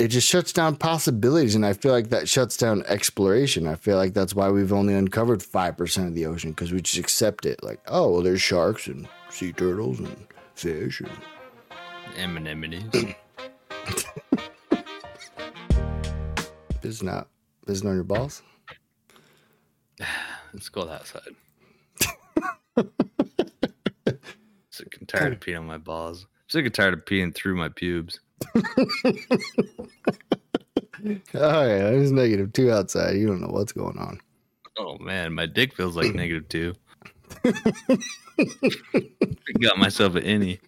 it just shuts down possibilities, and I feel like that shuts down exploration. I feel like that's why we've only uncovered five percent of the ocean because we just accept it. Like, oh, well, there's sharks and sea turtles and fish and Anemones. It's not Isn't on your balls. Let's go outside. Sick and tired of peeing on my balls. Sick and tired of peeing through my pubes. Oh yeah, there's negative two outside. You don't know what's going on. Oh man, my dick feels like negative two. I Got myself an innie.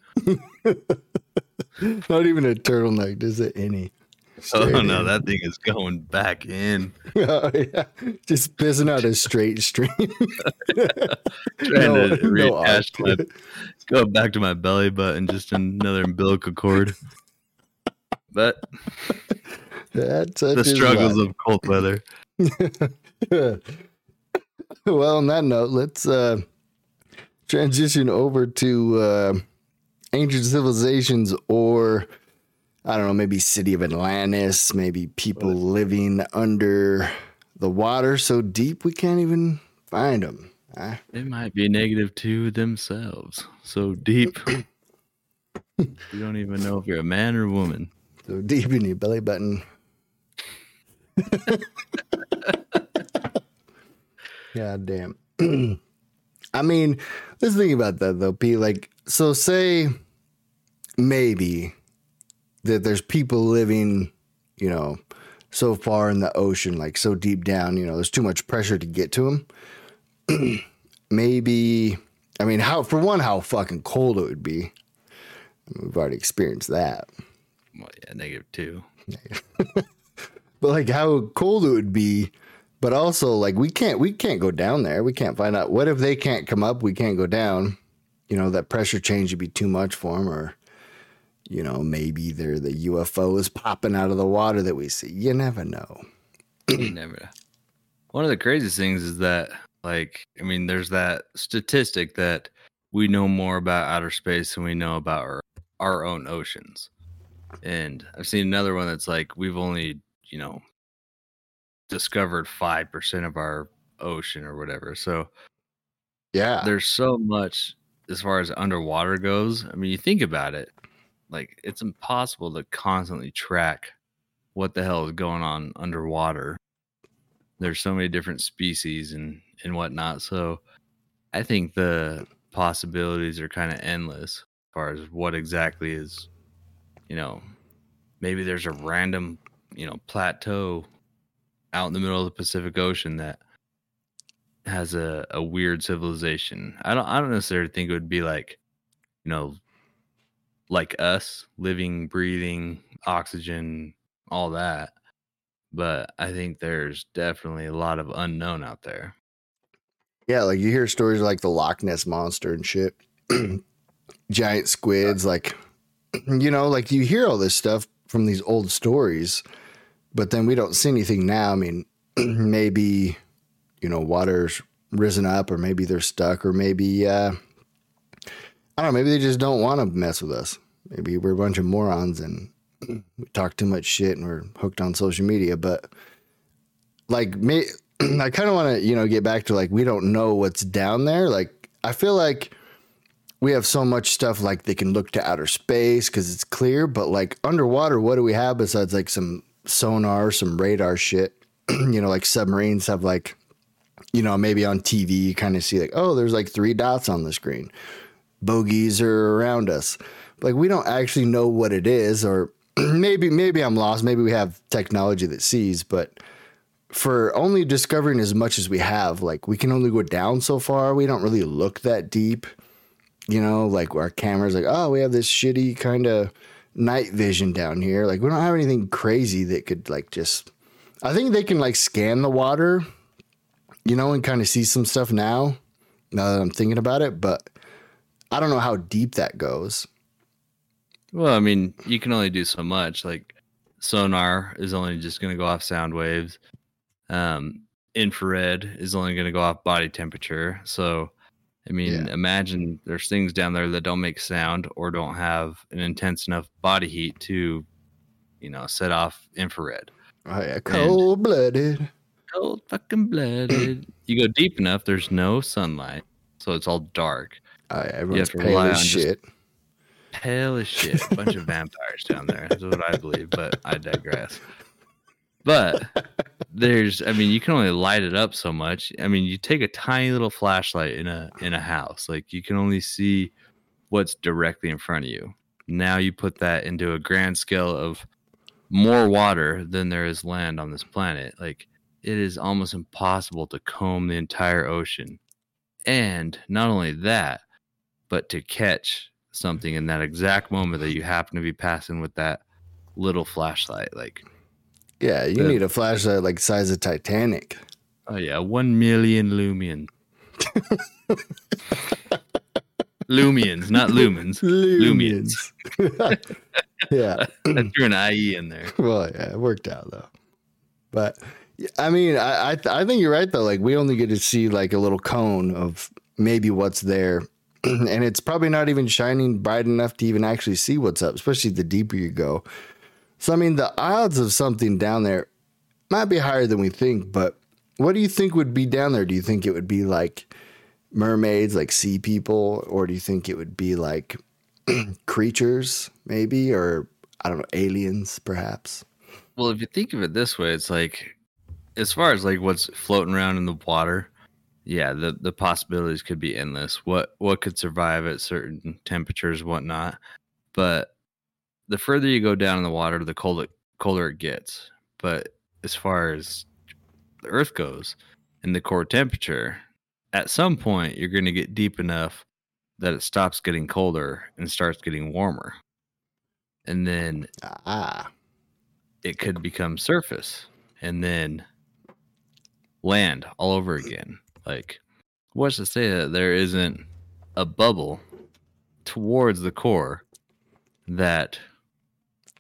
Not even a turtleneck, just an innie. Oh no, in. that thing is going back in. oh, yeah. Just pissing out a straight stream. Trying No- to no reattach arc. my, go back to my belly button, just another umbilical cord. But That's the struggles of cold weather. well, on that note, let's uh, transition over to uh, ancient civilizations or I don't know, maybe city of Atlantis, maybe people living under the water so deep we can't even find them. They might be negative two themselves. So deep. you don't even know if you're a man or a woman. So deep in your belly button. God damn. I mean, let's think about that though, Pete. Like, so say maybe that there's people living, you know, so far in the ocean, like so deep down, you know, there's too much pressure to get to them. maybe, I mean, how, for one, how fucking cold it would be. We've already experienced that. Well, yeah, negative two. but like how cold it would be. But also like we can't we can't go down there. We can't find out. What if they can't come up? We can't go down. You know that pressure change would be too much for them or you know maybe they're the ufo is popping out of the water that we see. You never know. You never. One of the craziest things is that, like, I mean, there's that statistic that we know more about outer space than we know about our, our own oceans. And I've seen another one that's like, we've only, you know, discovered 5% of our ocean or whatever. So yeah there's so much as far as underwater goes. I mean, you think about it, like, it's impossible to constantly track what the hell is going on underwater. There's so many different species and and whatnot. So I think the possibilities are kind of endless as far as what exactly is, you know, maybe there's a random, you know, plateau out in the middle of the Pacific Ocean that has a, a weird civilization. I don't I don't necessarily think it would be like, you know, like us, living, breathing, oxygen, all that. But I think there's definitely a lot of unknown out there. yeah like you hear stories like the loch ness monster and shit giant squids like you know like you hear all this stuff from these old stories but then we don't see anything now. I mean maybe you know water's risen up or maybe they're stuck or maybe uh i don't know maybe they just don't want to mess with us. Maybe we're a bunch of morons and we talk too much shit and we're hooked on social media but like me i kind of want to you know get back to like we don't know what's down there. Like i feel like we have so much stuff like they can look to outer space because it's clear, but like underwater, what do we have besides like some sonar, some radar shit? you know, like submarines have like, you know, maybe on TV you kind of see like, oh, there's like three dots on the screen. Bogies are around us. Like we don't actually know what it is, or maybe maybe I'm lost. Maybe we have technology that sees, but for only discovering as much as we have, like we can only go down so far. We don't really look that deep you know, like our cameras, like, oh, we have this shitty kind of night vision down here. Like, we don't have anything crazy that could, like, just. I think they can, like, scan the water, you know, and kind of see some stuff now, now that I'm thinking about it. But I don't know how deep that goes. Well, I mean, you can only do so much. Like sonar is only just going to go off sound waves. Um, infrared is only going to go off body temperature. So, I mean, Yeah. imagine there's things down there that don't make sound or don't have an intense enough body heat to, you know, set off infrared. Oh yeah, cold blooded. Cold fucking blooded. you go deep enough, there's no sunlight, so it's all dark. Oh yeah, everyone's pale as shit. Pale as shit. A bunch of vampires down there. That's what I believe, but I digress. But there's I mean, you can only light it up so much. I mean, you take a tiny little flashlight in a in a house, like you can only see what's directly in front of you. Now you put that into a grand scale of more water than there is land on this planet. Like it is almost impossible to comb the entire ocean. And not only that, but to catch something in that exact moment that you happen to be passing with that little flashlight. Like, Yeah, you The- need a flashlight like size of Titanic. oh yeah, one million lumen. Lumians, not lumens. Lumians. yeah. I threw an IE in there. Well, yeah, it worked out though. But I mean, I I, th- I think you're right though. Like we only get to see like a little cone of maybe what's there, and it's probably not even shining bright enough to even actually see what's up, especially the deeper you go. So I mean, the odds of something down there might be higher than we think. But what do you think would be down there? Do you think it would be like mermaids, like sea people, or do you think it would be like creatures, maybe, or I don't know, aliens, perhaps? Well, if you think of it this way, it's like as far as like what's floating around in the water, yeah, the the possibilities could be endless. What what could survive at certain temperatures, whatnot. But the further you go down in the water, the colder colder it gets. But as far as the Earth goes, in the core temperature, at some point you're going to get deep enough that it stops getting colder and starts getting warmer. And then Ah, it could become surface and then land all over again. Like, what's to say that there isn't a bubble towards the core that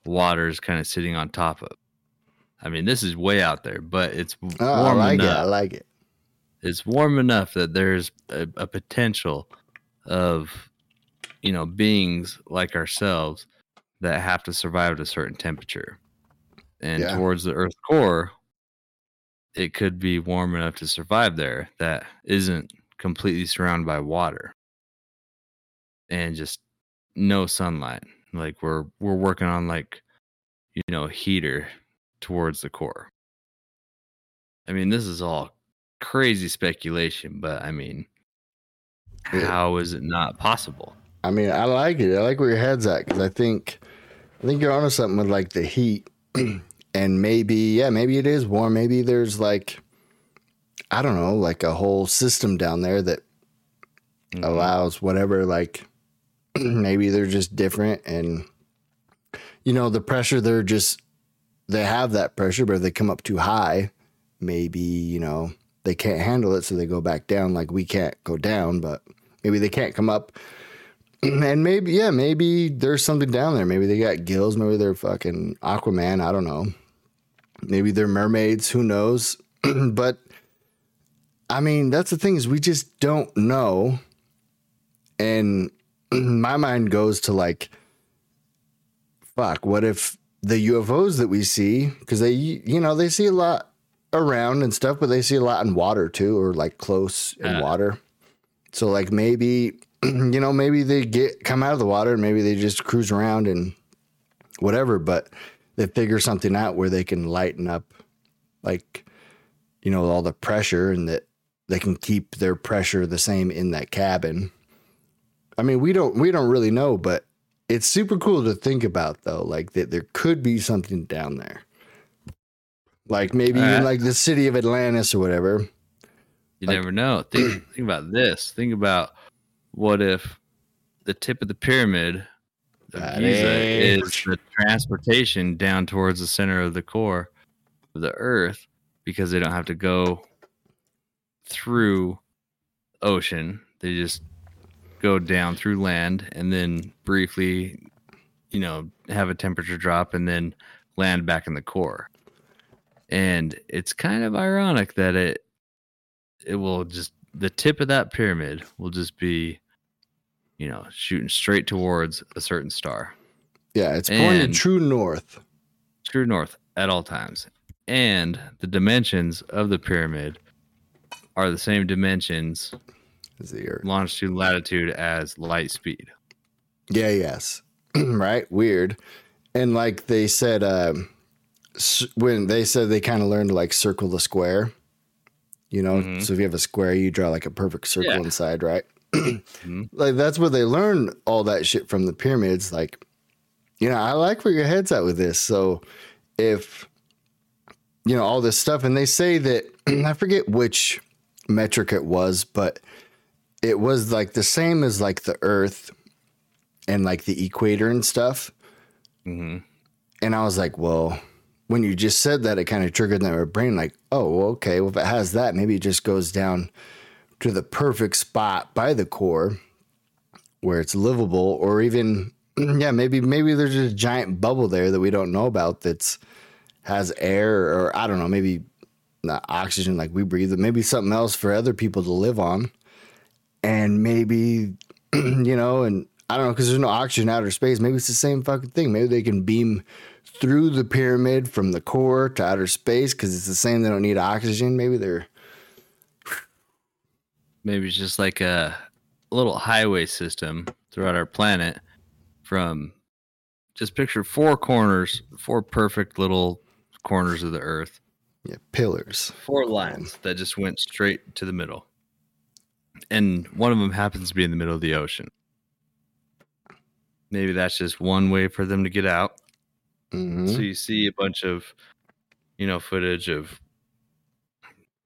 water is kind of sitting on top of? I mean, this is way out there, but it's oh, I warm like it. enough I like it. it's warm enough that there's a, a potential of you know beings like ourselves that have to survive at a certain temperature and Yeah. towards the earth's core it could be warm enough to survive there that isn't completely surrounded by water and just no sunlight like we're we're working on like you know heater towards the core i mean this is all crazy speculation, but I mean, how is it not possible? I mean, I like it. I like where your head's at because I think, I think you're onto something with like the heat, and maybe yeah, maybe it is warm. Maybe there's like, I don't know, like a whole system down there that Mhm. allows whatever. Like, maybe they're just different, and you know, the pressure they're just they have that pressure, but if they come up too high, maybe you know they can't handle it, so they go back down. Like we can't go down, but maybe they can't come up. And maybe, yeah, maybe there's something down there. Maybe they got gills. Maybe they're fucking Aquaman. I don't know. Maybe they're mermaids. Who knows? but I mean, that's the thing is we just don't know. And my mind goes to like, fuck, what if the UFOs that we see, because they, you know, they see a lot around and stuff, but they see a lot in water too, or like close in Yeah. water. So like maybe, you know, maybe they get come out of the water and maybe they just cruise around and whatever, but they figure something out where they can lighten up like, you know, all the pressure and that they can keep their pressure the same in that cabin. I mean, we don't we don't really know, but it's super cool to think about though, like that there could be something down there. Like maybe in Alright. Uh, like the city of Atlantis or whatever. You Like- never know. Think think about this. Think about what if the tip of the pyramid of Giza is the transportation down towards the center of the core of the Earth because they don't have to go through ocean. They just go down through land and then briefly, you know, have a temperature drop and then land back in the core. And it's kind of ironic that it it will just the tip of that pyramid will just be you know shooting straight towards a certain star Yeah, it's pointed And- true north. true north at all times. And the dimensions of the pyramid are the same dimensions, Is the earth. longitude and latitude, as light speed. Yeah, yes. right? Weird. And like they said, um, when they said they kind of learned to like circle the square, you know, Mhm. so if you have a square, you draw like a perfect circle Yeah. inside, right? Mhm. Like that's where they learned all that shit from the pyramids. Like, you know, I like where your head's at with this. So if, you know, all this stuff, and they say that, I forget which metric it was, but it was like the same as like the earth and like the equator and stuff. hmm And I was like, well, when you just said that, it kind of triggered in my brain, like, oh, okay, well, if it has that, maybe it just goes down to the perfect spot by the core where it's livable, or even, yeah, maybe maybe there's a giant bubble there that we don't know about that's has air, or I don't know, maybe not oxygen like we breathe, but maybe something else for other people to live on, and maybe you know, and I don't know because there's no oxygen in outer space. Maybe it's the same fucking thing. Maybe they can beam through the pyramid from the core to outer space because it's the same. They don't need oxygen. Maybe they're Maybe it's just like a little highway system throughout our planet from just picture four corners, four perfect little corners of the earth, yeah, pillars. four lines that just went straight to the middle. And one of them happens to be in the middle of the ocean. Maybe that's just one way for them to get out. Mhm. So you see a bunch of, you know, footage of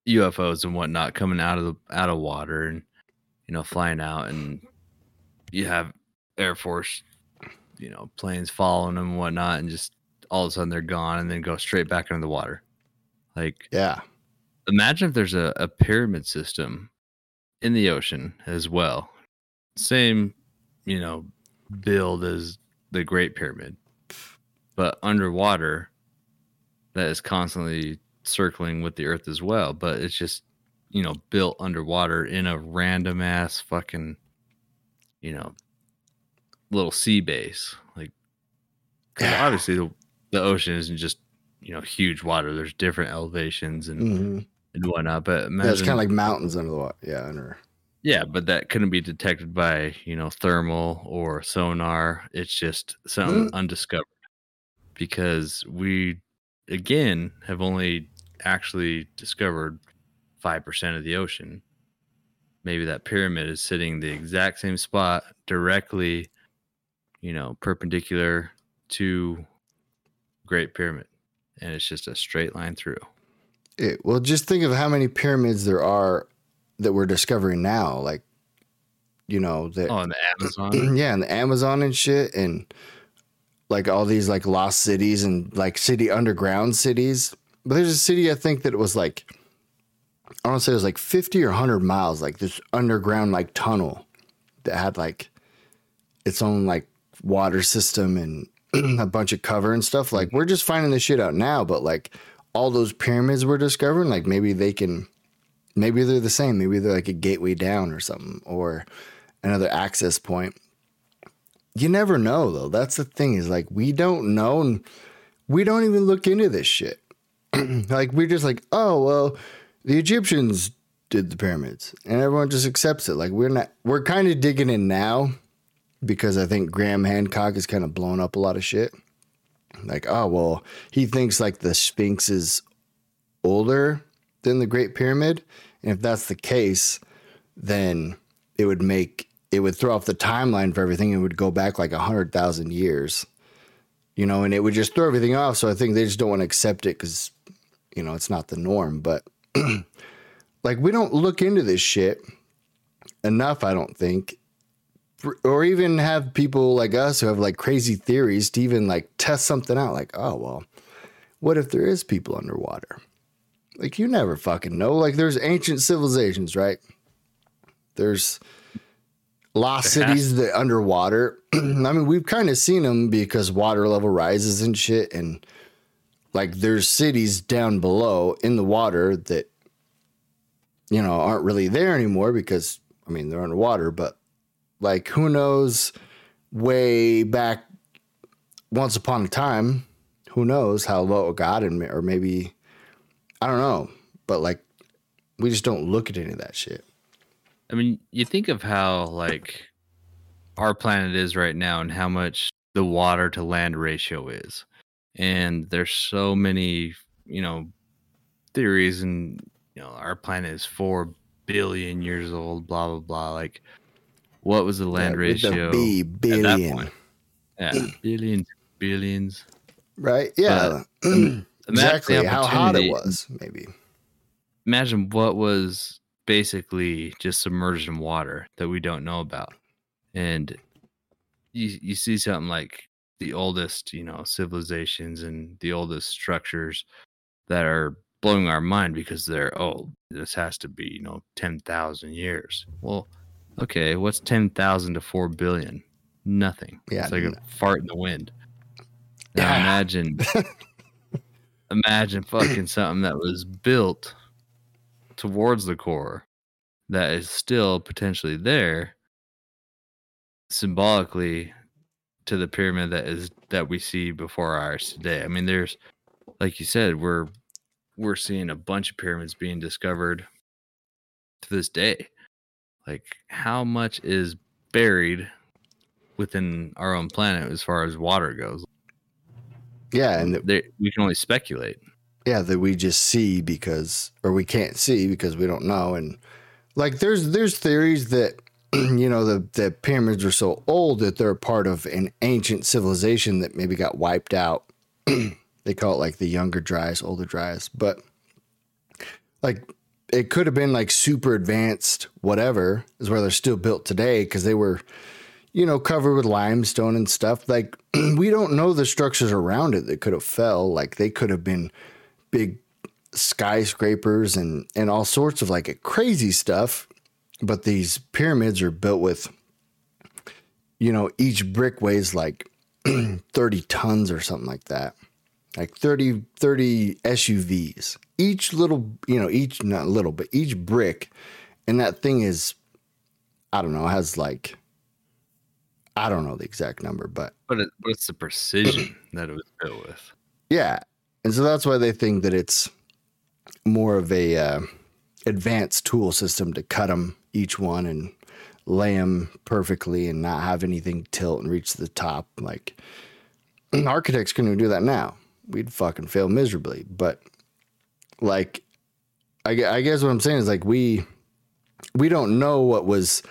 UFOs and whatnot coming out of the out of water and you know flying out, and you have Air Force, you know, planes following them and whatnot, and just all of a sudden they're gone and then go straight back into the water. Like Yeah, imagine if there's a, a pyramid system in the ocean as well. Same, you know, build as the Great Pyramid, but underwater that is constantly circling with the earth as well. But it's just, you know, built underwater in a random ass fucking, you know, little sea base. Like, 'cause obviously the, the ocean isn't just, you know, huge water. There's different elevations and hmm and whatnot. But yeah, it's kind of like mountains under the water. Yeah, under. yeah, but that couldn't be detected by you know thermal or sonar. It's just something mm. undiscovered because we again have only actually discovered five percent of the ocean. Maybe that pyramid is sitting the exact same spot, directly, you know, perpendicular to Great Pyramid, and it's just a straight line through. It, well, just think of how many pyramids there are that we're discovering now. Like, you know, that Oh, the Amazon. yeah, and the Amazon and shit, and like all these like lost cities and like city underground cities. But there's a city I think that it was like I don't say it was like 50 or 100 miles, like this underground like tunnel that had like its own like water system and a bunch of cover and stuff. Like we're just finding this shit out now, but like all those pyramids we're discovering, like maybe they can, maybe they're the same. Maybe they're like a gateway down or something, or another access point. You never know though. That's the thing is like we don't know and we don't even look into this shit. like we're just like, oh well, the Egyptians did the pyramids, and everyone just accepts it. Like we're not, we're kind of digging in now because I think Graham Hancock has kind of blown up a lot of shit. Like, oh well, he thinks like the Sphinx is older than the Great Pyramid, and if that's the case, then it would make it would throw off the timeline for everything. It would go back like a hundred thousand years, you know, and it would just throw everything off. So I think they just don't want to accept it because you know it's not the norm. But like we don't look into this shit enough. I don't think or even have people like us who have like crazy theories to even like test something out like oh well what if there is people underwater? Like you never fucking know. Like there's ancient civilizations right? There's lost cities that underwater. I mean we've kind of seen them because water level rises and shit and like there's cities down below in the water that you know aren't really there anymore because i mean they're underwater but like who knows way back once upon a time who knows how low it got, and or maybe I don't know, but like we just don't look at any of that shit. I mean, you think of how like our planet is right now and how much the water to land ratio is. And there's so many, you know, theories and you know, our planet is 4 billion years old, blah blah blah like what was the land Yeah, ratio the B at that billion, point? Yeah, billions, billions. right? Yeah, exactly. How hot it was, maybe. imagine what was basically just submerged in water that we don't know about and you you see something like the oldest you know civilizations and the oldest structures that are blowing our mind because they're oh this has to be you know 10,000 years well okay what's 10,000 to 4 billion nothing Yeah, it's like a fart in the wind now Yeah. imagine imagine fucking something that was built towards the core that is still potentially there symbolically to the pyramid that is that we see before ours today. I mean there's like you said we're we're seeing a bunch of pyramids being discovered to this day. Like how much is buried within our own planet as far as water goes? Yeah, and we can only speculate. yeah, that we just see because, or we can't see because we don't know. And like, there's there's theories that you know the the pyramids are so old that they're part of an ancient civilization that maybe got wiped out. they call it like the younger Dryas, older Dryas, but like it could have been like super advanced, whatever is where they're still built today because they were, you know, covered with limestone and stuff. Like we don't know the structures around it that could have fell. Like they could have been big skyscrapers and and all sorts of like crazy stuff. But these pyramids are built with, you know, each brick weighs like 30 tons or something like that. Like 30, 30 SUVs. Each little, you know, each, not little, but each brick. And that thing is, I don't know, has like, I don't know the exact number, but But it, but it's the precision that it was built with. Yeah, and so that's why they think that it's more of a uh, advanced tool system to cut them each one and lay them perfectly and not have anything tilt and reach the top. Like architects couldn't even do that now. We'd fucking fail miserably. But like, I, I guess what I'm saying is like we we don't know what was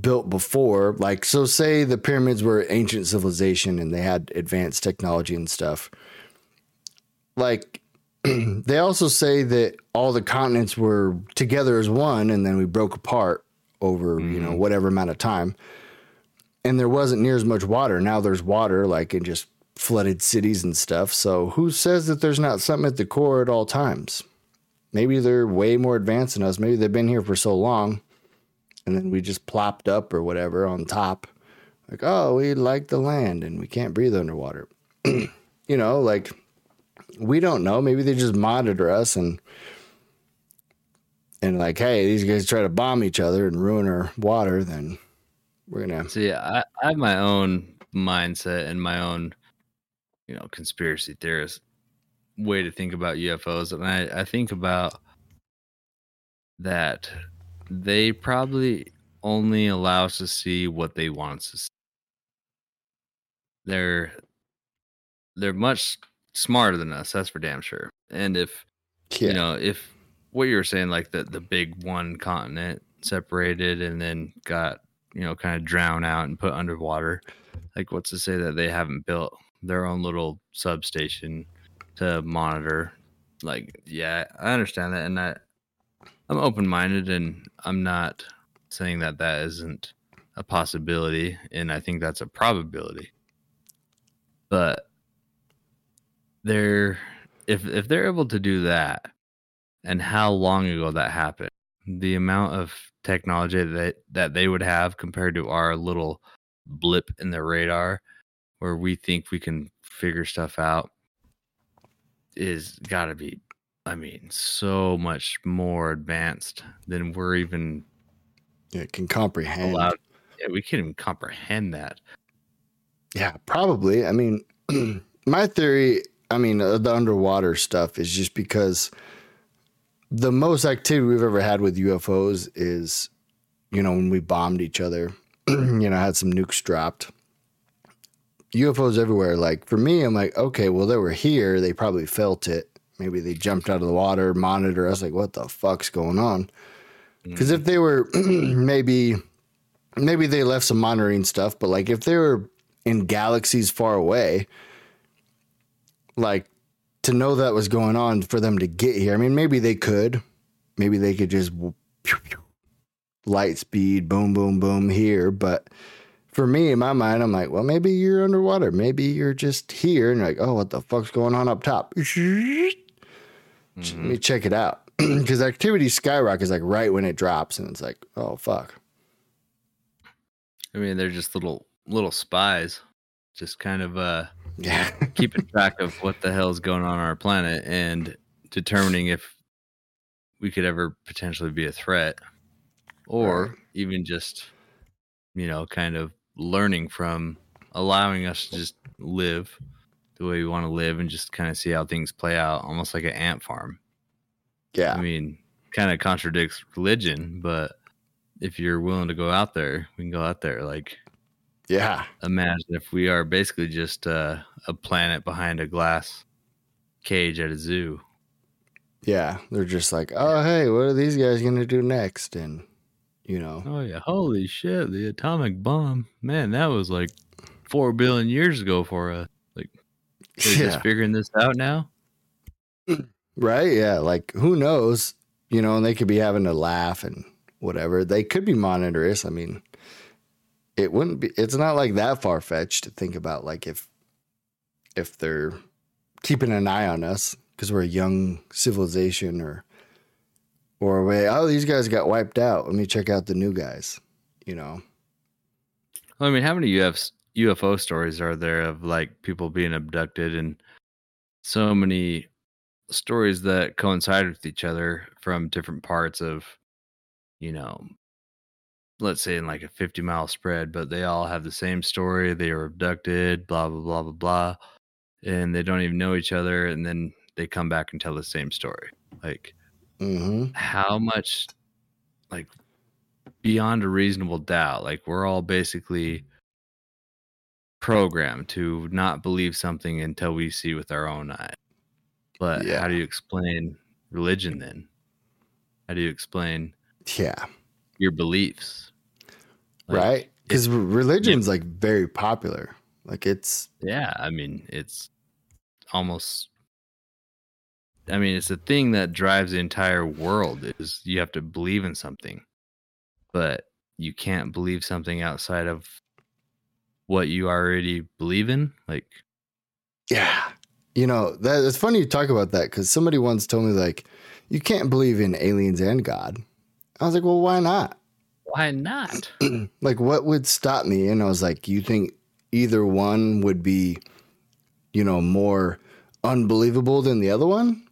built before. Like, so say the pyramids were ancient civilization and they had advanced technology and stuff. Like they also say that all the continents were together as one and then we broke apart over you know mm-hmm. whatever amount of time. And there wasn't near as much water. Now there's water like in just flooded cities and stuff. So who says that there's not something at the core at all times? Maybe they're way more advanced than us. Maybe they've been here for so long and then we just plopped up or whatever on top. Like oh we like the land and we can't breathe underwater. You know like we don't know. Maybe they just monitor us and and like, hey, these guys try to bomb each other and ruin our water, then we're gonna See, I, I have my own mindset and my own, you know, conspiracy theorist way to think about UFOs, and I, I think about that they probably only allow us to see what they want us to see. They're they're much smarter than us, that's for damn sure. And if yeah. you know if what you were saying like the the big one continent separated and then got you know kind of drowned out and put underwater like what's to say that they haven't built their own little substation to monitor. Like yeah i understand that and that i'm open-minded and i'm not saying that that isn't a possibility and i think that's a probability. But they're if if they're able to do that and how long ago that happened the amount of technology that that they would have compared to our little blip in the radar where we think we can figure stuff out is got to be i mean so much more advanced than we're even It can comprehend. allowed yeah, we can't even comprehend that Yeah, probably. I mean, my theory I mean, uh, the underwater stuff is just because the most activity we've ever had with UFOs is, you know, when we bombed each other, you know, had some nukes dropped. UFOs everywhere. Like for me, I'm like, okay, well, they were here. They probably felt it. Maybe they jumped out of the water, monitor us. Like, what the fuck's going on? Because if mm-hmm. they were maybe, maybe they left some monitoring stuff, but like if they were in galaxies far away, like to know that was going on for them to get here. I mean, maybe they could, maybe they could just light speed, boom, boom, boom here. But for me, in my mind, I'm like, well, maybe you're underwater. Maybe you're just here, and you're like, oh, what the fuck's going on up top? Let me check it out. Because activity skyrockets like right when it drops, and it's like, oh fuck. I mean, they're just little little spies, just kind of uh Yeah. keeping track of what the hell's going on on our planet and determining if we could ever potentially be a threat or Right. even just you know kind of learning from allowing us to just live the way we want to live and just kind of see how things play out almost like an ant farm yeah. i mean kind of contradicts religion but if you're willing to go out there we can go out there like Yeah. imagine if we are basically just uh, a planet behind a glass cage at a zoo. Yeah. They're just like, oh, hey, what are these guys going to do next? And, you know, Oh yeah, holy shit! The atomic bomb, man, that was like four billion years ago for us. Like they're yeah. just figuring this out now. Right? Yeah. Like, who knows? You know, and they could be having a laugh and whatever. They could be monitoring us. I mean, it wouldn't be, it's not like that far fetched to think about, like, if, if they're keeping an eye on us because we're a young civilization or, or wait, oh, these guys got wiped out. Let me check out the new guys, you know? I mean, how many UFs, UFO stories are there of like people being abducted and so many stories that coincide with each other from different parts of, you know, let's say in like a 50 mile spread, but they all have the same story. They were abducted, blah, blah, blah, blah, blah. And they don't even know each other. And then they come back and tell the same story. Like, Mm-hmm. how much like beyond a reasonable doubt like we're all basically programmed to not believe something until we see with our own eyes but Yeah. how do you explain religion then how do you explain Yeah. your beliefs Like, right? Because religion's like very popular. Like it's yeah i mean it's almost i mean it's a thing that drives the entire world is you have to believe in something but you can't believe something outside of what you already believe in like yeah. You know that it's funny you talk about that because somebody once told me like you can't believe in aliens and God. I was like, well, why not? why not Like, what would stop me? And I was like, you think either one would be, you know, more unbelievable than the other one?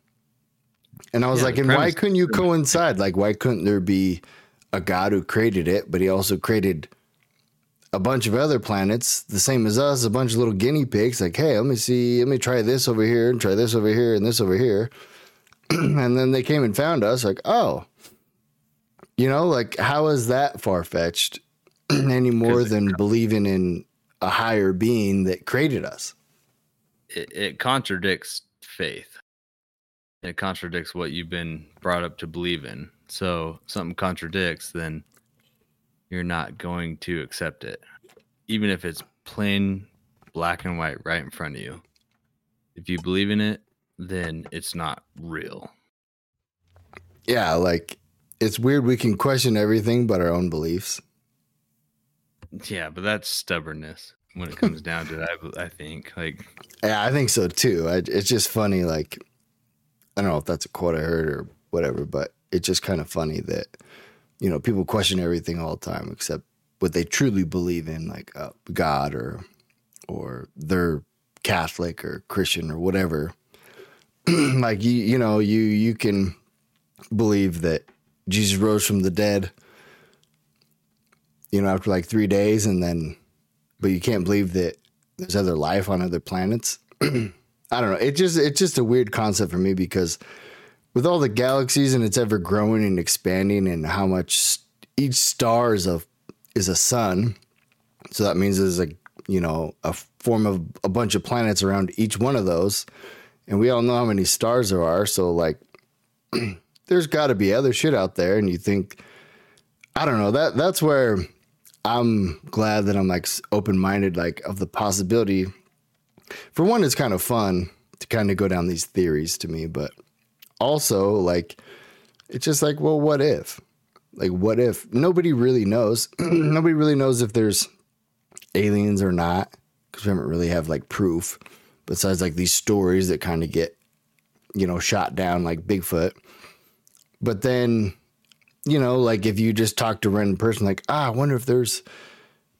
And I was Yeah, like, and why couldn't you coincide? Like, why couldn't there be a God who created it, but he also created a bunch of other planets, the same as us, a bunch of little guinea pigs? Like, hey, let me see, let me try this over here and try this over here and this over here. and then they came and found us, like, oh, you know, like, how is that far fetched any more it than believing in a higher being that created us? it, it contradicts faith it contradicts what you've been brought up to believe in so something contradicts then you're not going to accept it even if it's plain black and white right in front of you if you believe in it then it's not real Yeah, like, it's weird we can question everything but our own beliefs. yeah but that's stubbornness when it comes down to it I, I think like Yeah, I think so too. I, it's just funny. Like, I don't know if that's a quote I heard or whatever, but it's just kind of funny that, you know, people question everything all the time except what they truly believe in, like uh, God or, or they're Catholic or Christian or whatever. like, you, you know, you, you can believe that Jesus rose from the dead, you know, after like three days and then, but you can't believe that there's other life on other planets. I don't know. It just it's just a weird concept for me because with all the galaxies and it's ever growing and expanding and how much each star is a is a sun. So that means there's a you know a form of a bunch of planets around each one of those, and we all know how many stars there are. So like, there's got to be other shit out there, and you think, I don't know that that's where I'm glad that I'm like open minded, like of the possibility. For one, it's kind of fun to kind of go down these theories to me, but also like it's just like, well, what if? Like, what if nobody really knows? nobody really knows if there's aliens or not because we haven't really have like proof besides like these stories that kind of get you know shot down like Bigfoot. But then, you know, like if you just talk to a random person, like, ah, I wonder if there's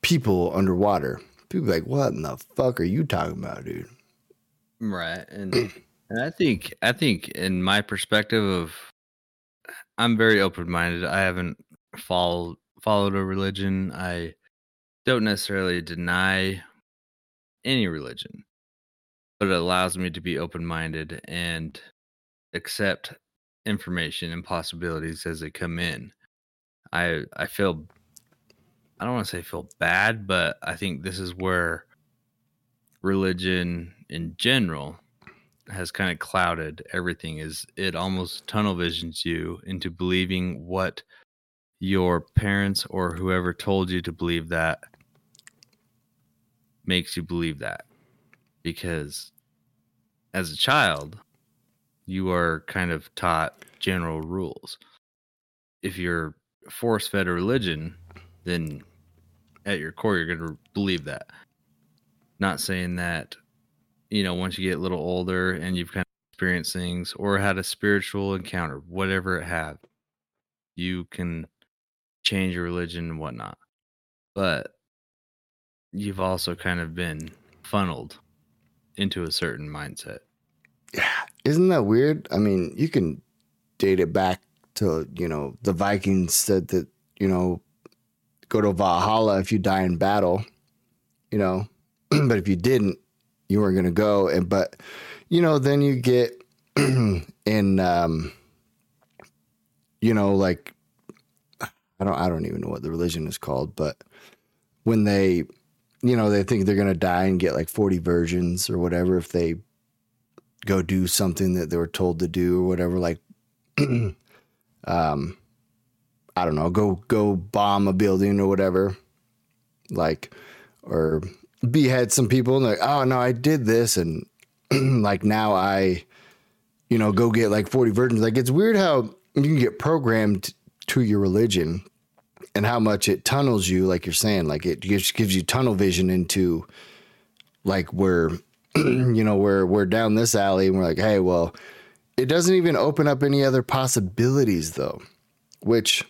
people underwater. People like, what in the fuck are you talking about, dude? Right, and and I think I think in my perspective of, I'm very open minded. I haven't followed followed a religion. I don't necessarily deny any religion, but it allows me to be open minded and accept information and possibilities as they come in. I I feel I don't want to say feel bad, but I think this is where religion in general has kind of clouded everything is it almost tunnel visions you into believing what your parents or whoever told you to believe that makes you believe that. Because as a child you are kind of taught general rules. If you're force fed a religion then at your core you're going to believe that not saying that you know once you get a little older and you've kind of experienced things or had a spiritual encounter whatever it had you can change your religion and whatnot but you've also kind of been funneled into a certain mindset. Yeah. Isn't that weird? I mean, you can date it back to, you know, the Vikings said that, you know, go to Valhalla if you die in battle, you know, but if you didn't, you weren't going to go. And, but, you know, then you get in, um, you know, like, I don't, I don't even know what the religion is called, but when they, you know, they think they're going to die and get like 40 virgins or whatever if they go do something that they were told to do or whatever. Like, um, I don't know, go, go bomb a building or whatever. Like, or behead some people and like, oh no, I did this. And like now I, you know, go get like 40 virgins. Like, it's weird how you can get programmed to your religion and how much it tunnels you, like you're saying, like it gives, gives you tunnel vision into like we're, you know, we're, we're down this alley and we're like, hey, well, it doesn't even open up any other possibilities though, which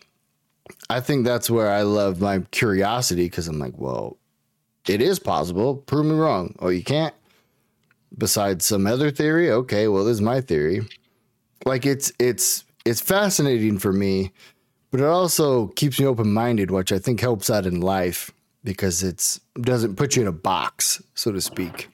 I think that's where I love my curiosity because I'm like, well, it is possible. Prove me wrong. Oh, you can't? Besides some other theory? Okay, well, this is my theory. Like it's it's it's fascinating for me but it also keeps me open minded, which I think helps out in life because it's doesn't put you in a box, so to speak.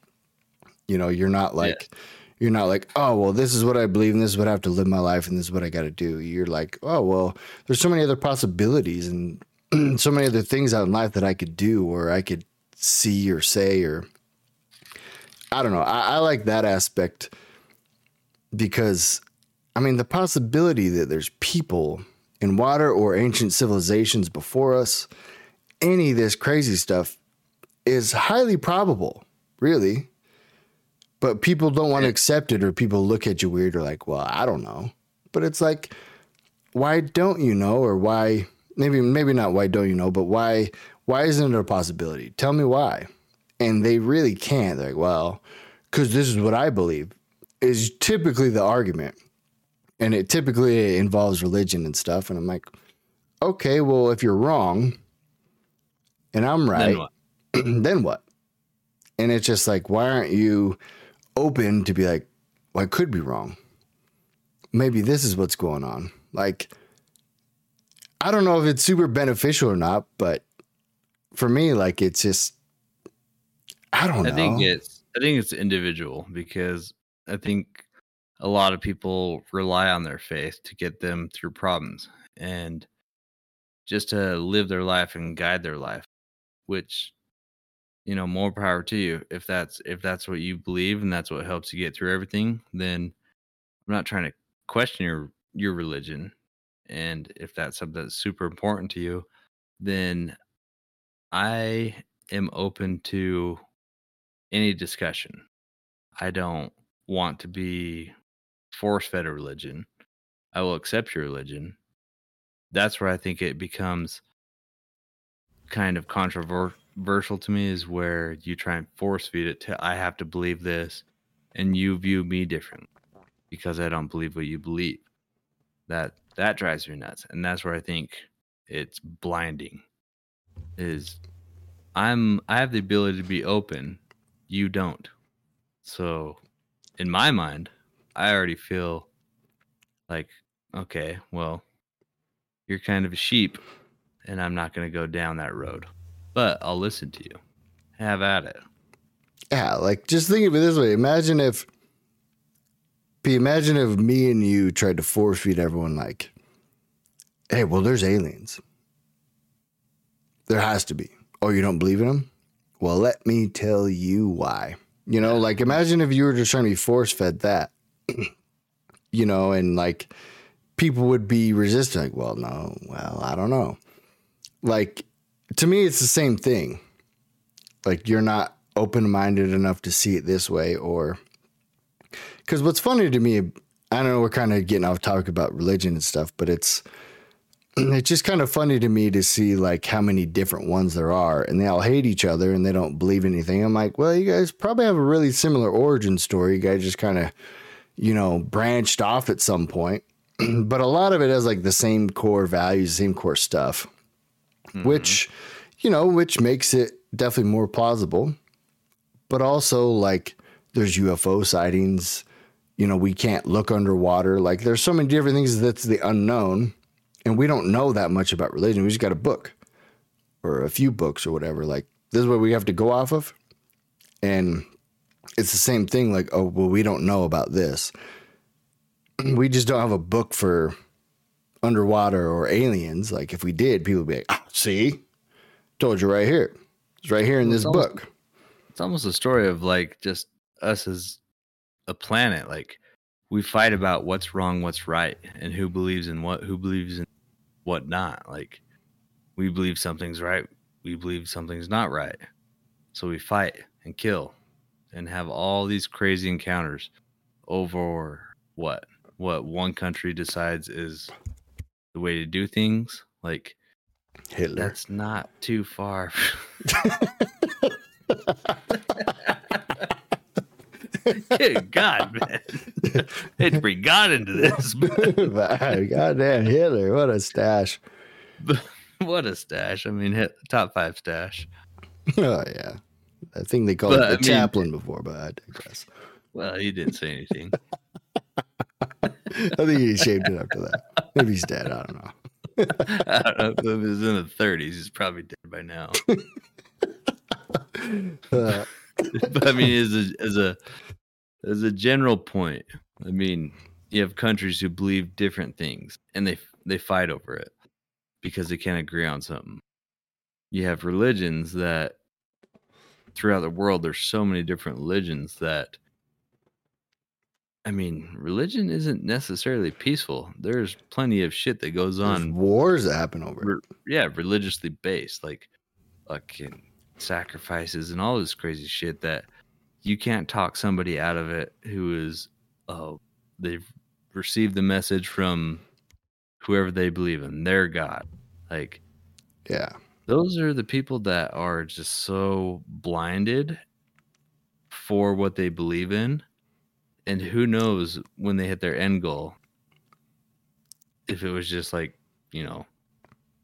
You know, you're not like yeah. You're not like, oh well, this is what I believe and this is what I have to live my life and this is what I got to do. You're like, oh well, there's so many other possibilities and so many other things out in life that I could do or I could see or say or I don't know. I, I like that aspect because I mean the possibility that there's people in water or ancient civilizations before us, any of this crazy stuff is highly probable, really. But people don't want to accept it, or people look at you weird, or like, well, I don't know. But it's like, why don't you know, or why? Maybe, maybe not. Why don't you know? But why? Why isn't it a possibility? Tell me why. And they really can't. They're like, well, because this is what I believe. Is typically the argument and it typically involves religion and stuff. And I'm like, okay, well, if you're wrong and I'm right, then what? then what? And it's just like, why aren't you open to be like, well, I could be wrong. Maybe this is what's going on. Like, I don't know if it's super beneficial or not, but for me, like, it's just, I don't know. I think it's, I think it's individual because I think a lot of people rely on their faith to get them through problems and just to live their life and guide their life, which you know, more power to you. If that's if that's what you believe and that's what helps you get through everything, then I'm not trying to question your your religion. And if that's something that's super important to you, then I am open to any discussion. I don't want to be force fed a religion. I will accept your religion. That's where I think it becomes kind of controversial to me is where you try and force feed it to I have to believe this and you view me different because I don't believe what you believe. That that drives me nuts. And that's where I think it's blinding. Is I'm I have the ability to be open, you don't. So in my mind, I already feel like okay, well, you're kind of a sheep and I'm not going to go down that road. But I'll listen to you. Have at it. Yeah, like just think of it this way. Imagine if imagine if me and you tried to force feed everyone like, hey, well, there's aliens. There has to be. Oh, you don't believe in them? Well, let me tell you why. You know, like imagine if you were just trying to be force fed that, you know, and like people would be resistant. Like, well, no, well, I don't know. Like to me, it's the same thing. Like you're not open minded enough to see it this way, or because what's funny to me, I don't know we're kind of getting off topic about religion and stuff, but it's it's just kind of funny to me to see like how many different ones there are and they all hate each other and they don't believe anything. I'm like, well, you guys probably have a really similar origin story. You guys just kind of, you know, branched off at some point. but a lot of it has like the same core values, same core stuff, mm-hmm. which, you know, which makes it definitely more plausible. But also like there's UFO sightings. You know, we can't look underwater. Like there's so many different things that's the unknown and we don't know that much about religion. We just got a book or a few books or whatever. Like this is what we have to go off of. And it's the same thing. Like, oh, well, we don't know about this. We just don't have a book for underwater or aliens. Like if we did, people would be like, oh, see, told you right here. It's right here in this almost, book. It's almost a story of like just us as a planet. Like we fight about what's wrong, what's right, and who believes in what, who believes in what not. Like we believe something's right, we believe something's not right. So we fight and kill and have all these crazy encounters over what? What one country decides is the way to do things. Like Hitler. That's not too far. God, man. It's bring God into this. Goddamn Hitler. What a stash. what a stash. I mean, hit top five stash. Oh, yeah. I think they called but, it the I mean, Chaplin before, but I digress. Well, he didn't say anything. I think he shaved it after that. Maybe he's dead. I don't know. I don't know if he was in the 30s. He's probably dead by now. Uh, but I mean, as a as a as a general point, I mean, you have countries who believe different things and they they fight over it because they can't agree on something. You have religions that throughout the world there's so many different religions that I mean, religion isn't necessarily peaceful. There's plenty of shit that goes on. There's wars that happen over. Re- yeah, religiously based, like fucking sacrifices and all this crazy shit that you can't talk somebody out of it who is oh they've received the message from whoever they believe in their god like yeah those are the people that are just so blinded for what they believe in and who knows when they hit their end goal if it was just like you know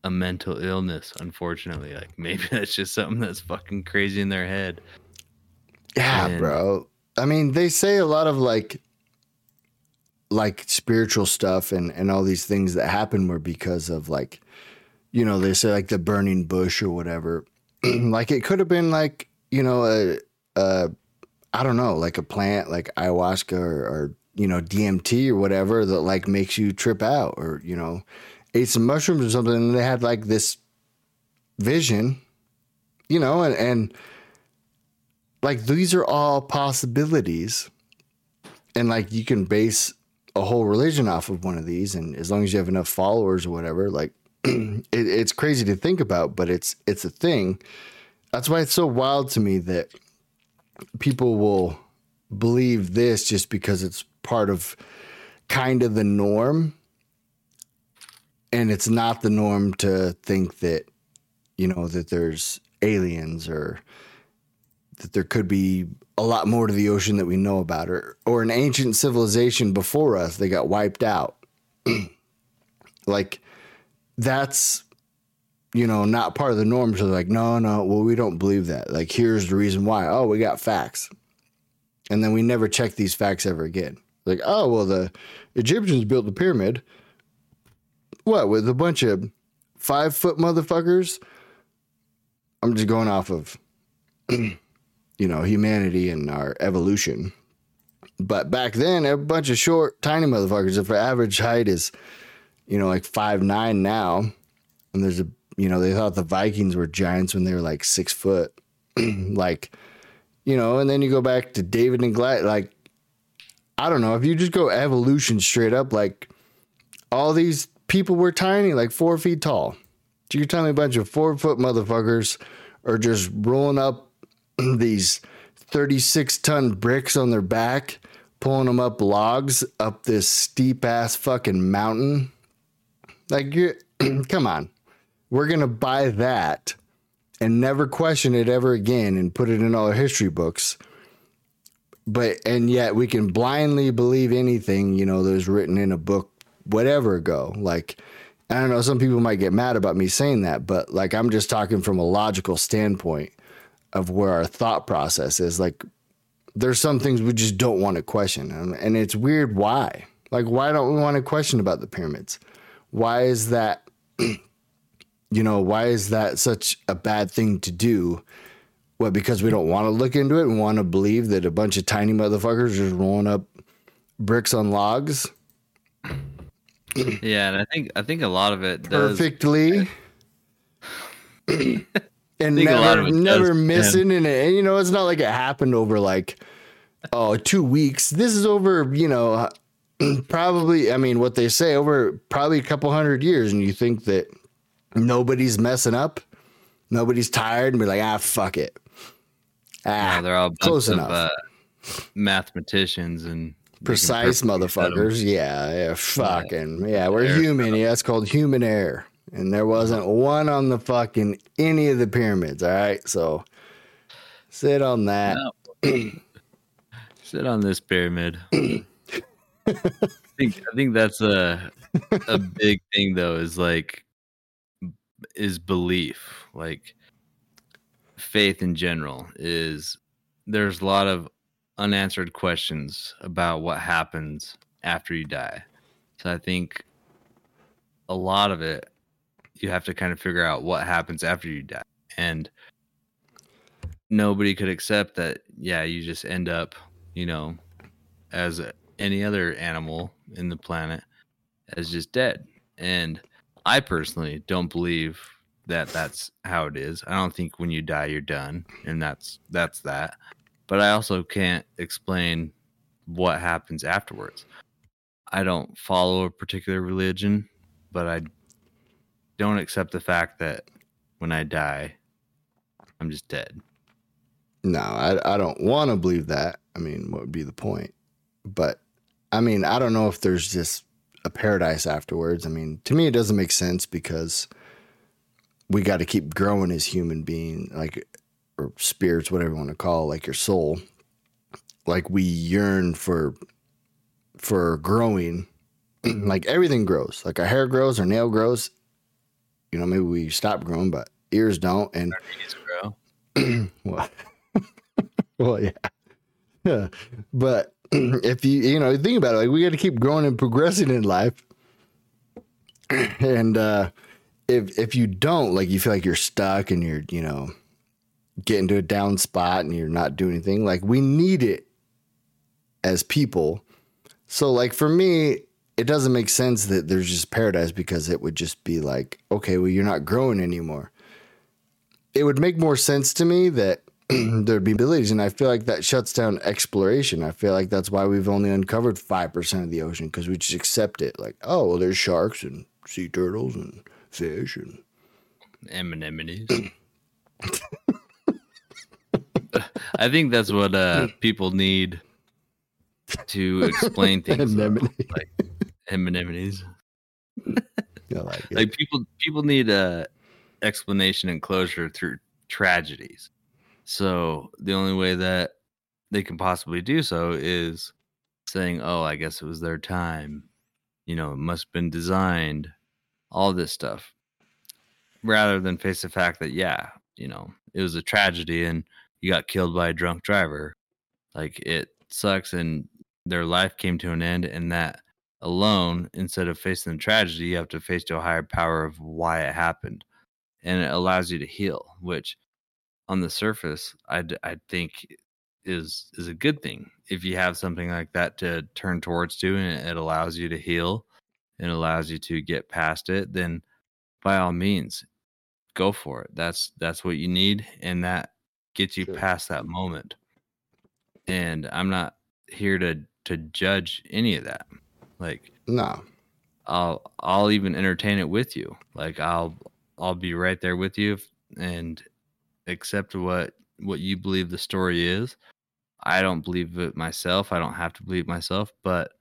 a mental illness unfortunately like maybe that's just something that's fucking crazy in their head. Yeah and, bro. I mean they say a lot of like like spiritual stuff and and all these things that happen were because of like you know they say like the burning bush or whatever. Like it could have been like you know a, a I don't know, like a plant like ayahuasca or, or you know DMT or whatever that like makes you trip out, or you know, ate some mushrooms or something, and they had like this vision, you know, and and like these are all possibilities, and like you can base a whole religion off of one of these, and as long as you have enough followers or whatever, like it, it's crazy to think about, but it's it's a thing. That's why it's so wild to me that people will believe this just because it's part of kind of the norm. And it's not the norm to think that, you know, that there's aliens or that there could be a lot more to the ocean that we know about or or an ancient civilization before us they got wiped out. like that's you know, not part of the norm. So like, no, no, well, we don't believe that. Like, here's the reason why. Oh, we got facts. And then we never check these facts ever again. Like, oh, well, the Egyptians built the pyramid. What, with a bunch of five foot motherfuckers? I'm just going off of, you know, humanity and our evolution. But back then, a bunch of short, tiny motherfuckers. If our average height is, you know, like five nine now, and there's a you know, they thought the Vikings were giants when they were like six foot. like, you know, and then you go back to David and Goliath. Like, I don't know. If you just go evolution straight up, like all these people were tiny, like four feet tall. So you're telling me a bunch of four foot motherfuckers are just rolling up these 36 ton bricks on their back, pulling them up logs up this steep ass fucking mountain. Like, you come on we're going to buy that and never question it ever again and put it in all our history books. But, and yet we can blindly believe anything, you know, that was written in a book, whatever ago. Like, I don't know, some people might get mad about me saying that, but like, I'm just talking from a logical standpoint of where our thought process is. Like, there's some things we just don't want to question. Um, and it's weird why. Like, why don't we want to question about the pyramids? Why is that you know, why is that such a bad thing to do? What, because we don't want to look into it and want to believe that a bunch of tiny motherfuckers are just rolling up bricks on logs? Yeah, and I think I think a lot of it does, perfectly. and never never does, missing in it, and you know it's not like it happened over like oh two weeks this is over you know probably i mean what they say over probably a couple hundred years and you think that nobody's messing up. Nobody's tired and be like, ah, fuck it. Ah, yeah, they're all close enough. Of, uh, mathematicians and precise motherfuckers. Yeah, yeah, fucking yeah. we're human. Yeah, it's called human error, and there wasn't one on the fucking any of the pyramids. All right, so sit on that. No. sit on this pyramid. I think I think that's a a big thing though. Is like is belief like faith in general is there's a lot of unanswered questions about what happens after you die. So i think a lot of it you have to kind of figure out what happens after you die. And nobody could accept that yeah you just end up you know as any other animal in the planet as just dead. And I personally don't believe that that's how it is. I don't think when you die you're done, and that's that's that. But I also can't explain what happens afterwards. I don't follow a particular religion, but I don't accept the fact that when I die, I'm just dead. No, I, I don't want to believe that. I mean, what would be the point? But I mean, I don't know if there's just a paradise afterwards. I mean, to me, it doesn't make sense because we got to keep growing as human being, like or spirits, whatever you want to call, it, like your soul. Like we yearn for for growing. Mm-hmm. like everything grows. Like our hair grows, our nail grows. You know, maybe we stop growing, but ears don't. And our grow. well, well, yeah, yeah. But if you you know think about it, like we got to keep growing and progressing in life, and uh, if if you don't, like you feel like you're stuck and you're you know getting to a down spot and you're not doing anything. Like we need it as people. So like for me, it doesn't make sense that there's just paradise because it would just be like, okay, well, you're not growing anymore. It would make more sense to me that there'd be abilities, and I feel like that shuts down exploration. I feel like that's why we've only uncovered five percent of the ocean because we just accept it. Like, oh, well, there's sharks and sea turtles and fish and anemones. I think that's what uh, people need to explain things. Anemone. Like anemones. like, like people, people need a explanation and closure through tragedies. So the only way that they can possibly do so is saying, "Oh, I guess it was their time." You know, it must have been designed. All this stuff, rather than face the fact that, yeah, you know, it was a tragedy and you got killed by a drunk driver. Like it sucks, and their life came to an end, and that alone, instead of facing the tragedy, you have to face to a higher power of why it happened, and it allows you to heal, which on the surface, I I think is is a good thing if you have something like that to turn towards to, and it allows you to heal, and allows you to get past it. Then, by all means, go for it. That's that's what you need, and that gets you sure. past that moment. And I'm not here to to judge any of that. Like no. I'll I'll even entertain it with you. Like I'll I'll be right there with you and accept what what you believe the story is. I don't believe it myself. I don't have to believe myself, but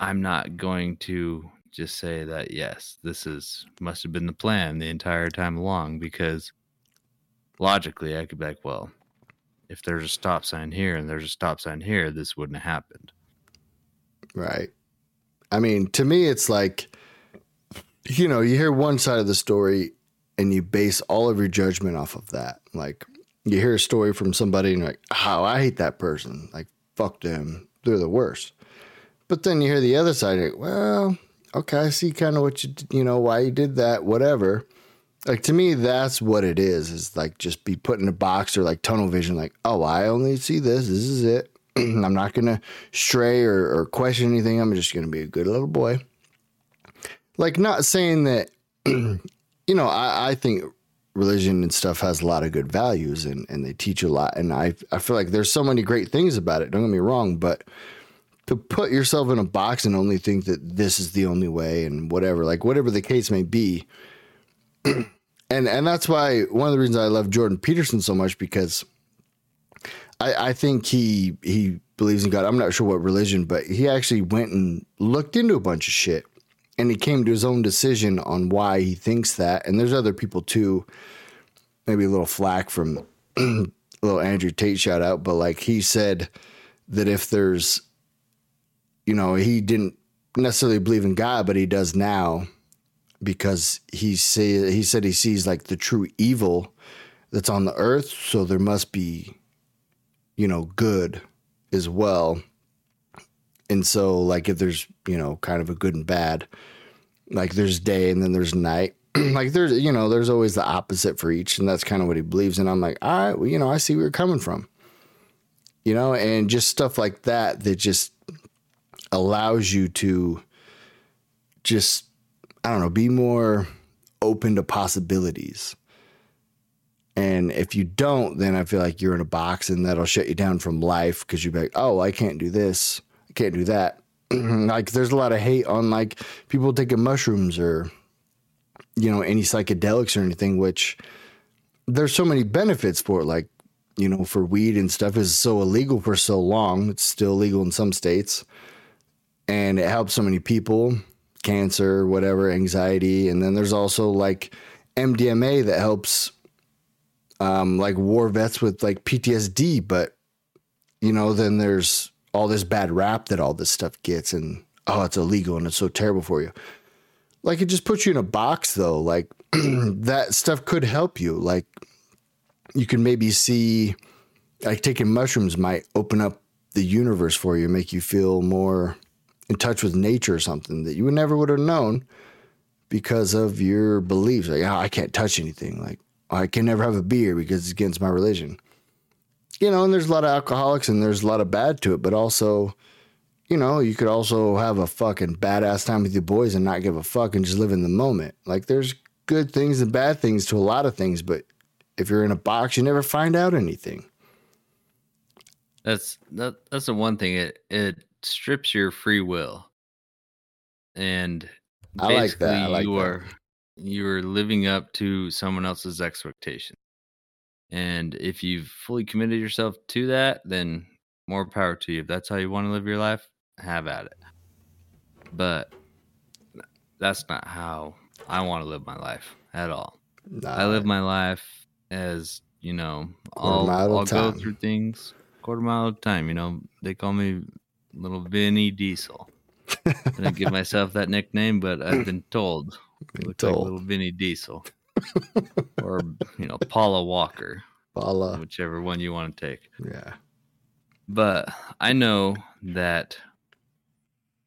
I'm not going to just say that yes, this is must have been the plan the entire time along because logically I could be like, well, if there's a stop sign here and there's a stop sign here, this wouldn't have happened. Right. I mean, to me, it's like, you know, you hear one side of the story and you base all of your judgment off of that. Like, you hear a story from somebody and you're like, oh, I hate that person. Like, fuck them. They're the worst. But then you hear the other side, like, well, okay, I see kind of what you, you know, why you did that, whatever. Like to me, that's what it is. Is like just be put in a box or like tunnel vision. Like, oh, I only see this. This is it. I'm not gonna stray or, or question anything. I'm just gonna be a good little boy. Like, not saying that. you know, I, I think religion and stuff has a lot of good values and, and they teach a lot. And I I feel like there's so many great things about it. Don't get me wrong, but to put yourself in a box and only think that this is the only way and whatever, like whatever the case may be. and and that's why one of the reasons I love Jordan Peterson so much because I, I think he he believes in God. I'm not sure what religion, but he actually went and looked into a bunch of shit and he came to his own decision on why he thinks that. And there's other people too, maybe a little flack from a little Andrew Tate shout out, but like he said that if there's, you know, he didn't necessarily believe in God, but he does now because he say he said he sees like the true evil that's on the earth, so there must be, you know, good as well. And so, like, if there's, you know, kind of a good and bad, like there's day and then there's night. like there's, you know, there's always the opposite for each, and that's kind of what he believes. And I'm like, all right, well, you know, I see where you're coming from. You know, and just stuff like that that just allows you to just, I don't know, be more open to possibilities. And if you don't, then I feel like you're in a box and that'll shut you down from life because you're like, oh, I can't do this can't do that. like there's a lot of hate on like people taking mushrooms or you know any psychedelics or anything which there's so many benefits for it like you know for weed and stuff is so illegal for so long. It's still legal in some states. And it helps so many people cancer whatever anxiety. And then there's also like MDMA that helps um like war vets with like PTSD but you know then there's all this bad rap that all this stuff gets and oh it's illegal and it's so terrible for you. Like it just puts you in a box though. Like that stuff could help you. Like you can maybe see like taking mushrooms might open up the universe for you make you feel more in touch with nature or something that you would never would have known because of your beliefs. Like oh, i can't touch anything. Like I can never have a beer because it's against my religion. You know, and there's a lot of alcoholics and there's a lot of bad to it, but also, you know, you could also have a fucking badass time with your boys and not give a fuck and just live in the moment. Like there's good things and bad things to a lot of things, but if you're in a box, you never find out anything. That's that, that's the one thing. It it strips your free will, and I like that. I like you that. are you are living up to someone else's expectation. And if you've fully committed yourself to that, then more power to you. If that's how you want to live your life, have at it. But that's not how I want to live my life at all. I live my life as you know, I'll, mile at a I'll go through things quarter mile at a time. You know, they call me little Vinny Diesel. I didn't give myself that nickname, but I've been told I look like told. little Vinny Diesel, or you know, Paula Walker, Paula. whichever one you want to take. Yeah. But I know that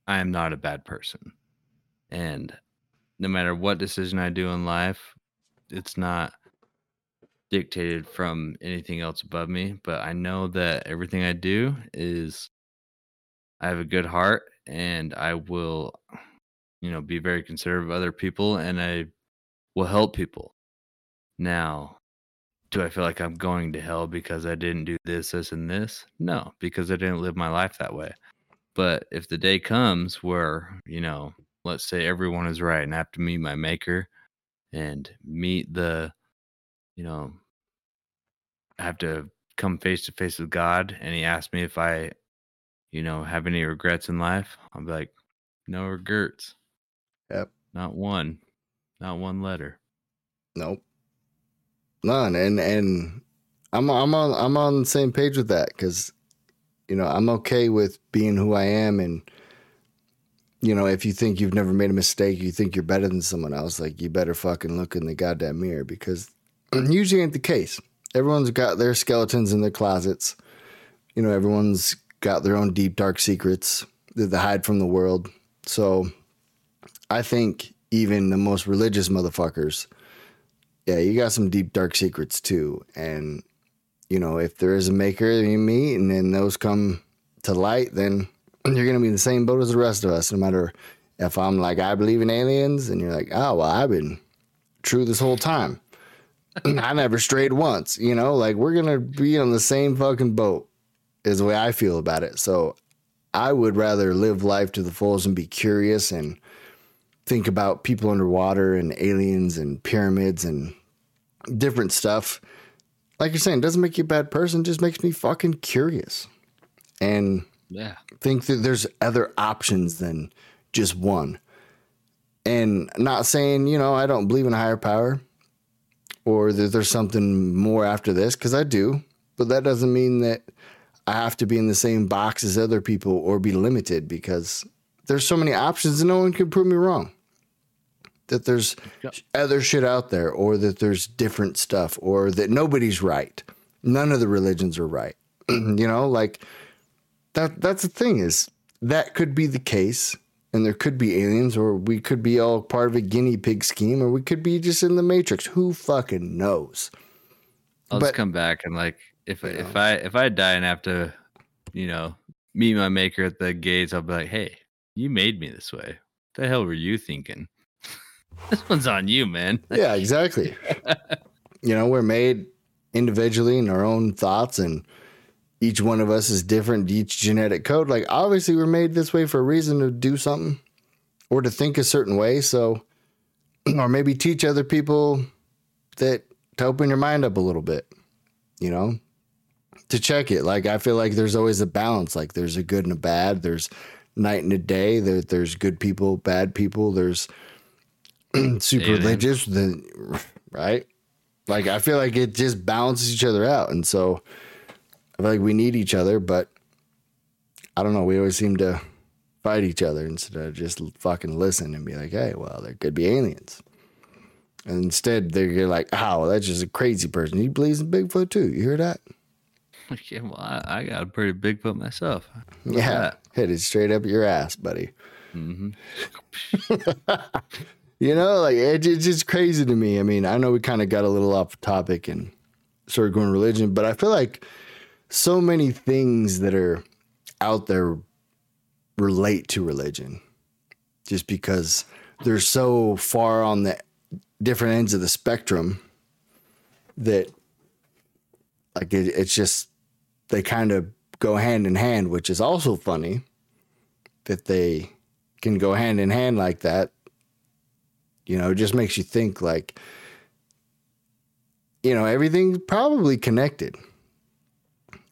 I am not a bad person. And no matter what decision I do in life, it's not dictated from anything else above me. But I know that everything I do is, I have a good heart and I will, you know, be very considerate of other people and I will help people. Now, do I feel like I'm going to hell because I didn't do this, this, and this? No, because I didn't live my life that way. But if the day comes where, you know, let's say everyone is right and I have to meet my maker and meet the, you know, I have to come face to face with God and he asked me if I, you know, have any regrets in life, I'll be like, no regrets. Yep. Not one. Not one letter. Nope. None. And and I'm I'm on I'm on the same page with that because you know I'm okay with being who I am and you know if you think you've never made a mistake you think you're better than someone else like you better fucking look in the goddamn mirror because usually ain't the case. Everyone's got their skeletons in their closets. You know everyone's got their own deep dark secrets that they hide from the world. So I think even the most religious motherfuckers yeah, you got some deep dark secrets too. And you know, if there is a maker you meet and then those come to light, then you're gonna be in the same boat as the rest of us, no matter if I'm like, I believe in aliens, and you're like, oh well, I've been true this whole time. I never strayed once, you know, like we're gonna be on the same fucking boat, is the way I feel about it. So I would rather live life to the fullest and be curious and think about people underwater and aliens and pyramids and different stuff. Like you're saying, it doesn't make you a bad person, it just makes me fucking curious. And Yeah. think that there's other options than just one. And not saying, you know, I don't believe in a higher power or that there's something more after this, because I do, but that doesn't mean that I have to be in the same box as other people or be limited because there's so many options and no one can prove me wrong. That there's Yep. other shit out there, or that there's different stuff, or that nobody's right. None of the religions are right. you know, like that that's the thing is that could be the case and there could be aliens or we could be all part of a guinea pig scheme or we could be just in the matrix who fucking knows I'll But- just come back and like if You if. I if I die and have to, you know, meet my maker at the gates, I'll be like, hey, you made me this way. What the hell were you thinking? This one's on you, man. yeah exactly. You know we're made individually in our own thoughts and each one of us is different each genetic code. Like obviously we're made this way for a reason to do something or to think a certain way so or maybe teach other people that to open your mind up a little bit you know to check it. Like i feel like there's always a balance. Like there's a good and a bad. There's night and a day. There, there's good people bad people. There's super religious the right? Like i feel like it just balances each other out and so i feel like we need each other but i don't know we always seem to fight each other instead of just fucking listen and be like hey well there could be aliens. And instead they're like oh well, that's just a crazy person. He believes in bigfoot too. You hear that? Yeah, well, I, I got a pretty big foot myself. yeah hit it straight up your ass buddy. Hmm You know, like it, it's just crazy to me. I mean, I know we kind of got a little off topic and started going religion, but I feel like so many things that are out there relate to religion just because they're so far on the different ends of the spectrum that like it, it's just they kind of go hand in hand which is also funny that they can go hand in hand like that you know it just makes you think like you know everything's probably connected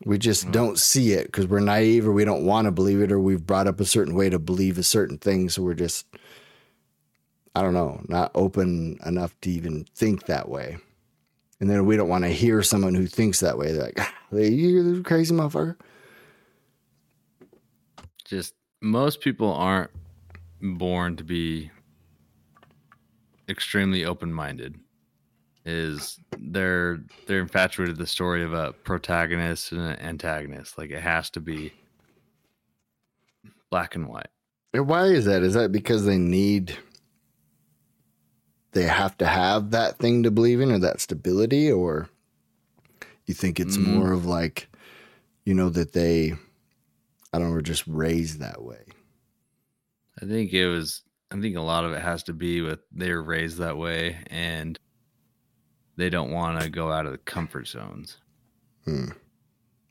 we just don't see it because we're naive or we don't want to believe it or we've brought up a certain way to believe a certain thing so we're just I don't know, not open enough to even think that way. And then we don't want to hear someone who thinks that way. They're like, ah, you crazy motherfucker. Just most people aren't born to be extremely open-minded. Is they're they're infatuated with the story of a protagonist and an antagonist. Like it has to be black and white. And why is that? Is that because they need they have to have that thing to believe in or that stability or you think it's mm. more of like you know that they i don't know just raised that way i think it was i think a lot of it has to be with they're raised that way and they don't want to go out of the comfort zones hmm.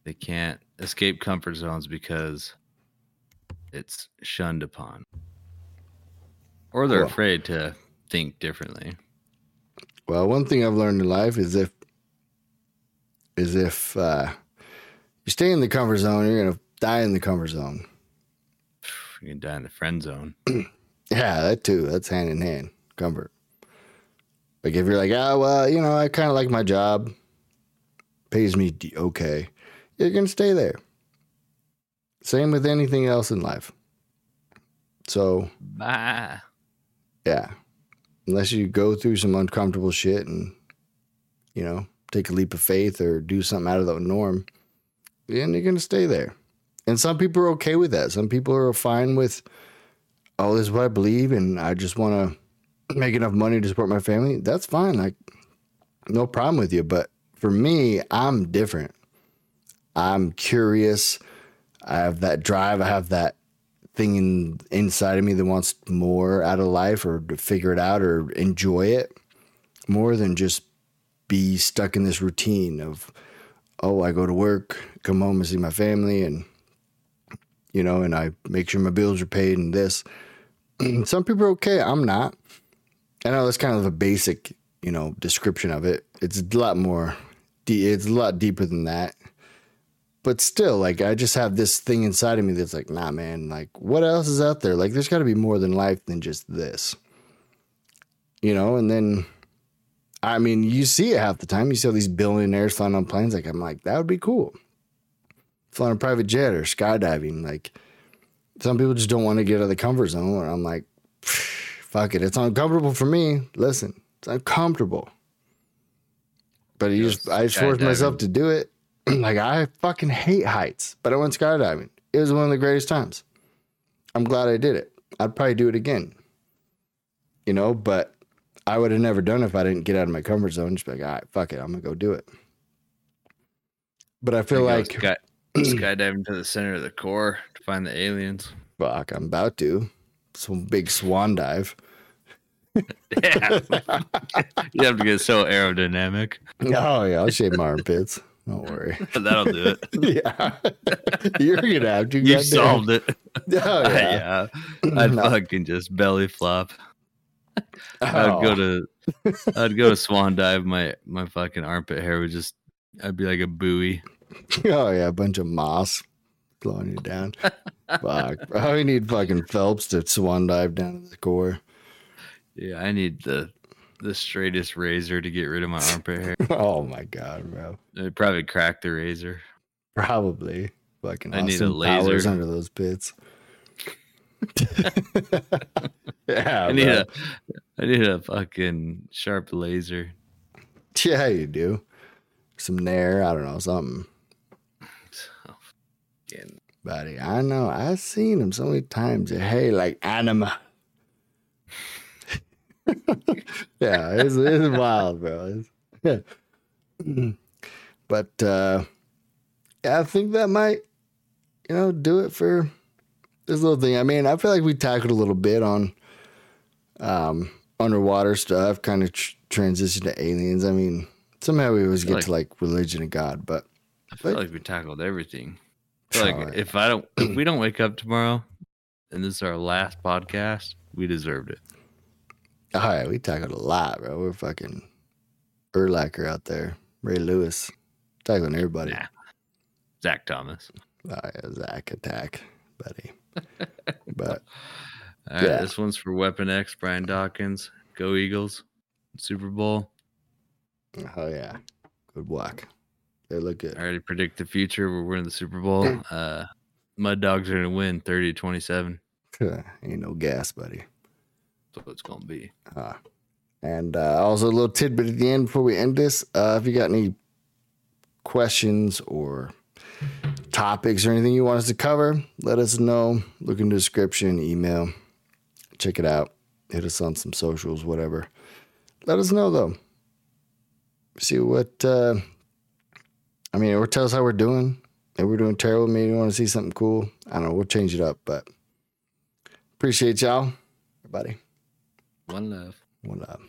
they can't escape comfort zones because it's shunned upon or they're afraid to think differently. Well, one thing I've learned in life is if is if uh, you stay in the comfort zone, you're gonna die in the comfort zone. You can die in the friend zone. yeah, that too. That's hand in hand. Comfort. Like if you're like, ah, oh, well, you know, I kind of like my job, pays me okay, you're gonna stay there. Same with anything else in life. So, bye. Yeah, unless you go through some uncomfortable shit and you know take a leap of faith or do something out of the norm then you're going to stay there and some people are okay with that some people are fine with oh this is what i believe and i just want to make enough money to support my family that's fine like no problem with you. But for me i'm different. I'm curious. I have that drive. I have that thing in, inside of me that wants more out of life or to figure it out or enjoy it more than just be stuck in this routine of oh i go to work come home and see my family and you know and i make sure my bills are paid and this some people are okay i'm not i know that's kind of a basic you know description of it it's a lot more it's a lot deeper than that but still, like I just have this thing inside of me that's like, nah, man, like what else is out there? Like there's got to be more than life than just this, you know. And then, I mean, you see it half the time. You see all these billionaires flying on planes. Like I'm like, that would be cool. Flying a private jet or skydiving. Like some people just don't want to get out of the comfort zone. Or I'm like, fuck it, it's uncomfortable for me. Listen, it's uncomfortable. But you just, I just forced myself to do it like I fucking hate heights, but I went skydiving. It was one of the greatest times. I'm glad I did it. I'd probably do it again. You know, but I would have never done it if I didn't get out of my comfort zone. Just be like, all right, fuck it, I'm gonna go do it. But I feel I like sky, skydiving to the center of the core to find the aliens. Fuck, I'm about to. Some big swan dive. yeah, you have to get so aerodynamic. Oh yeah, I'll shave my armpits. Don't worry. That'll do it. yeah. You're gonna have to. You solved it. Oh, yeah. yeah. I'd no. fucking just belly flop. I'd go oh. to I'd go to swan dive. My my fucking armpit hair would just I'd be like a buoy. Oh yeah, a bunch of moss blowing you down. Fuck. I need fucking Phelps to swan dive down to the core. Yeah, I need the the straightest razor to get rid of my armpit hair. oh my god, bro! It'd probably crack the razor. Probably. Fucking I need a laser powers under those pits. yeah, I need bro. a I need a fucking sharp laser. Yeah, you do. Some nair, I don't know, something. Buddy, I know. I've seen him so many times. Hey, like anima. yeah, it's, it's wild, bro. It's, yeah. But uh, yeah, I think that might, you know, do it for this little thing. I mean, I feel like we tackled a little bit on um, underwater stuff, kind of tr- transition to aliens. I mean, somehow we always get like- to like religion and God, but I feel But- like we tackled everything. Like if I don't, if we don't wake up tomorrow, and this is our last podcast, we deserved it. all right, we tackled a lot, bro. We're fucking Urlacher out there, Ray Lewis, tackling everybody. Nah. Zach Thomas. Oh, yeah, Zach attack, buddy. but All right, Yeah. this one's for Weapon X, Brian Dawkins. Go Eagles. Super Bowl. oh yeah, good walk. They look good. I already predict the future. We're winning the Super Bowl. Uh, Mud Dogs are going to win 30 to 27. Ain't no gas, buddy. That's what it's going to be. Uh, and uh, also a little tidbit at the end before we end this. Uh, if you got any questions or topics or anything you want us to cover, let us know. Look in the description, email, check it out. Hit us on some socials, whatever. Let us know though. See what uh, I mean, or tell us how we're doing. If we're doing terrible, maybe you want to see something cool. I don't know. We'll change it up, but appreciate y'all, everybody. One love. One love.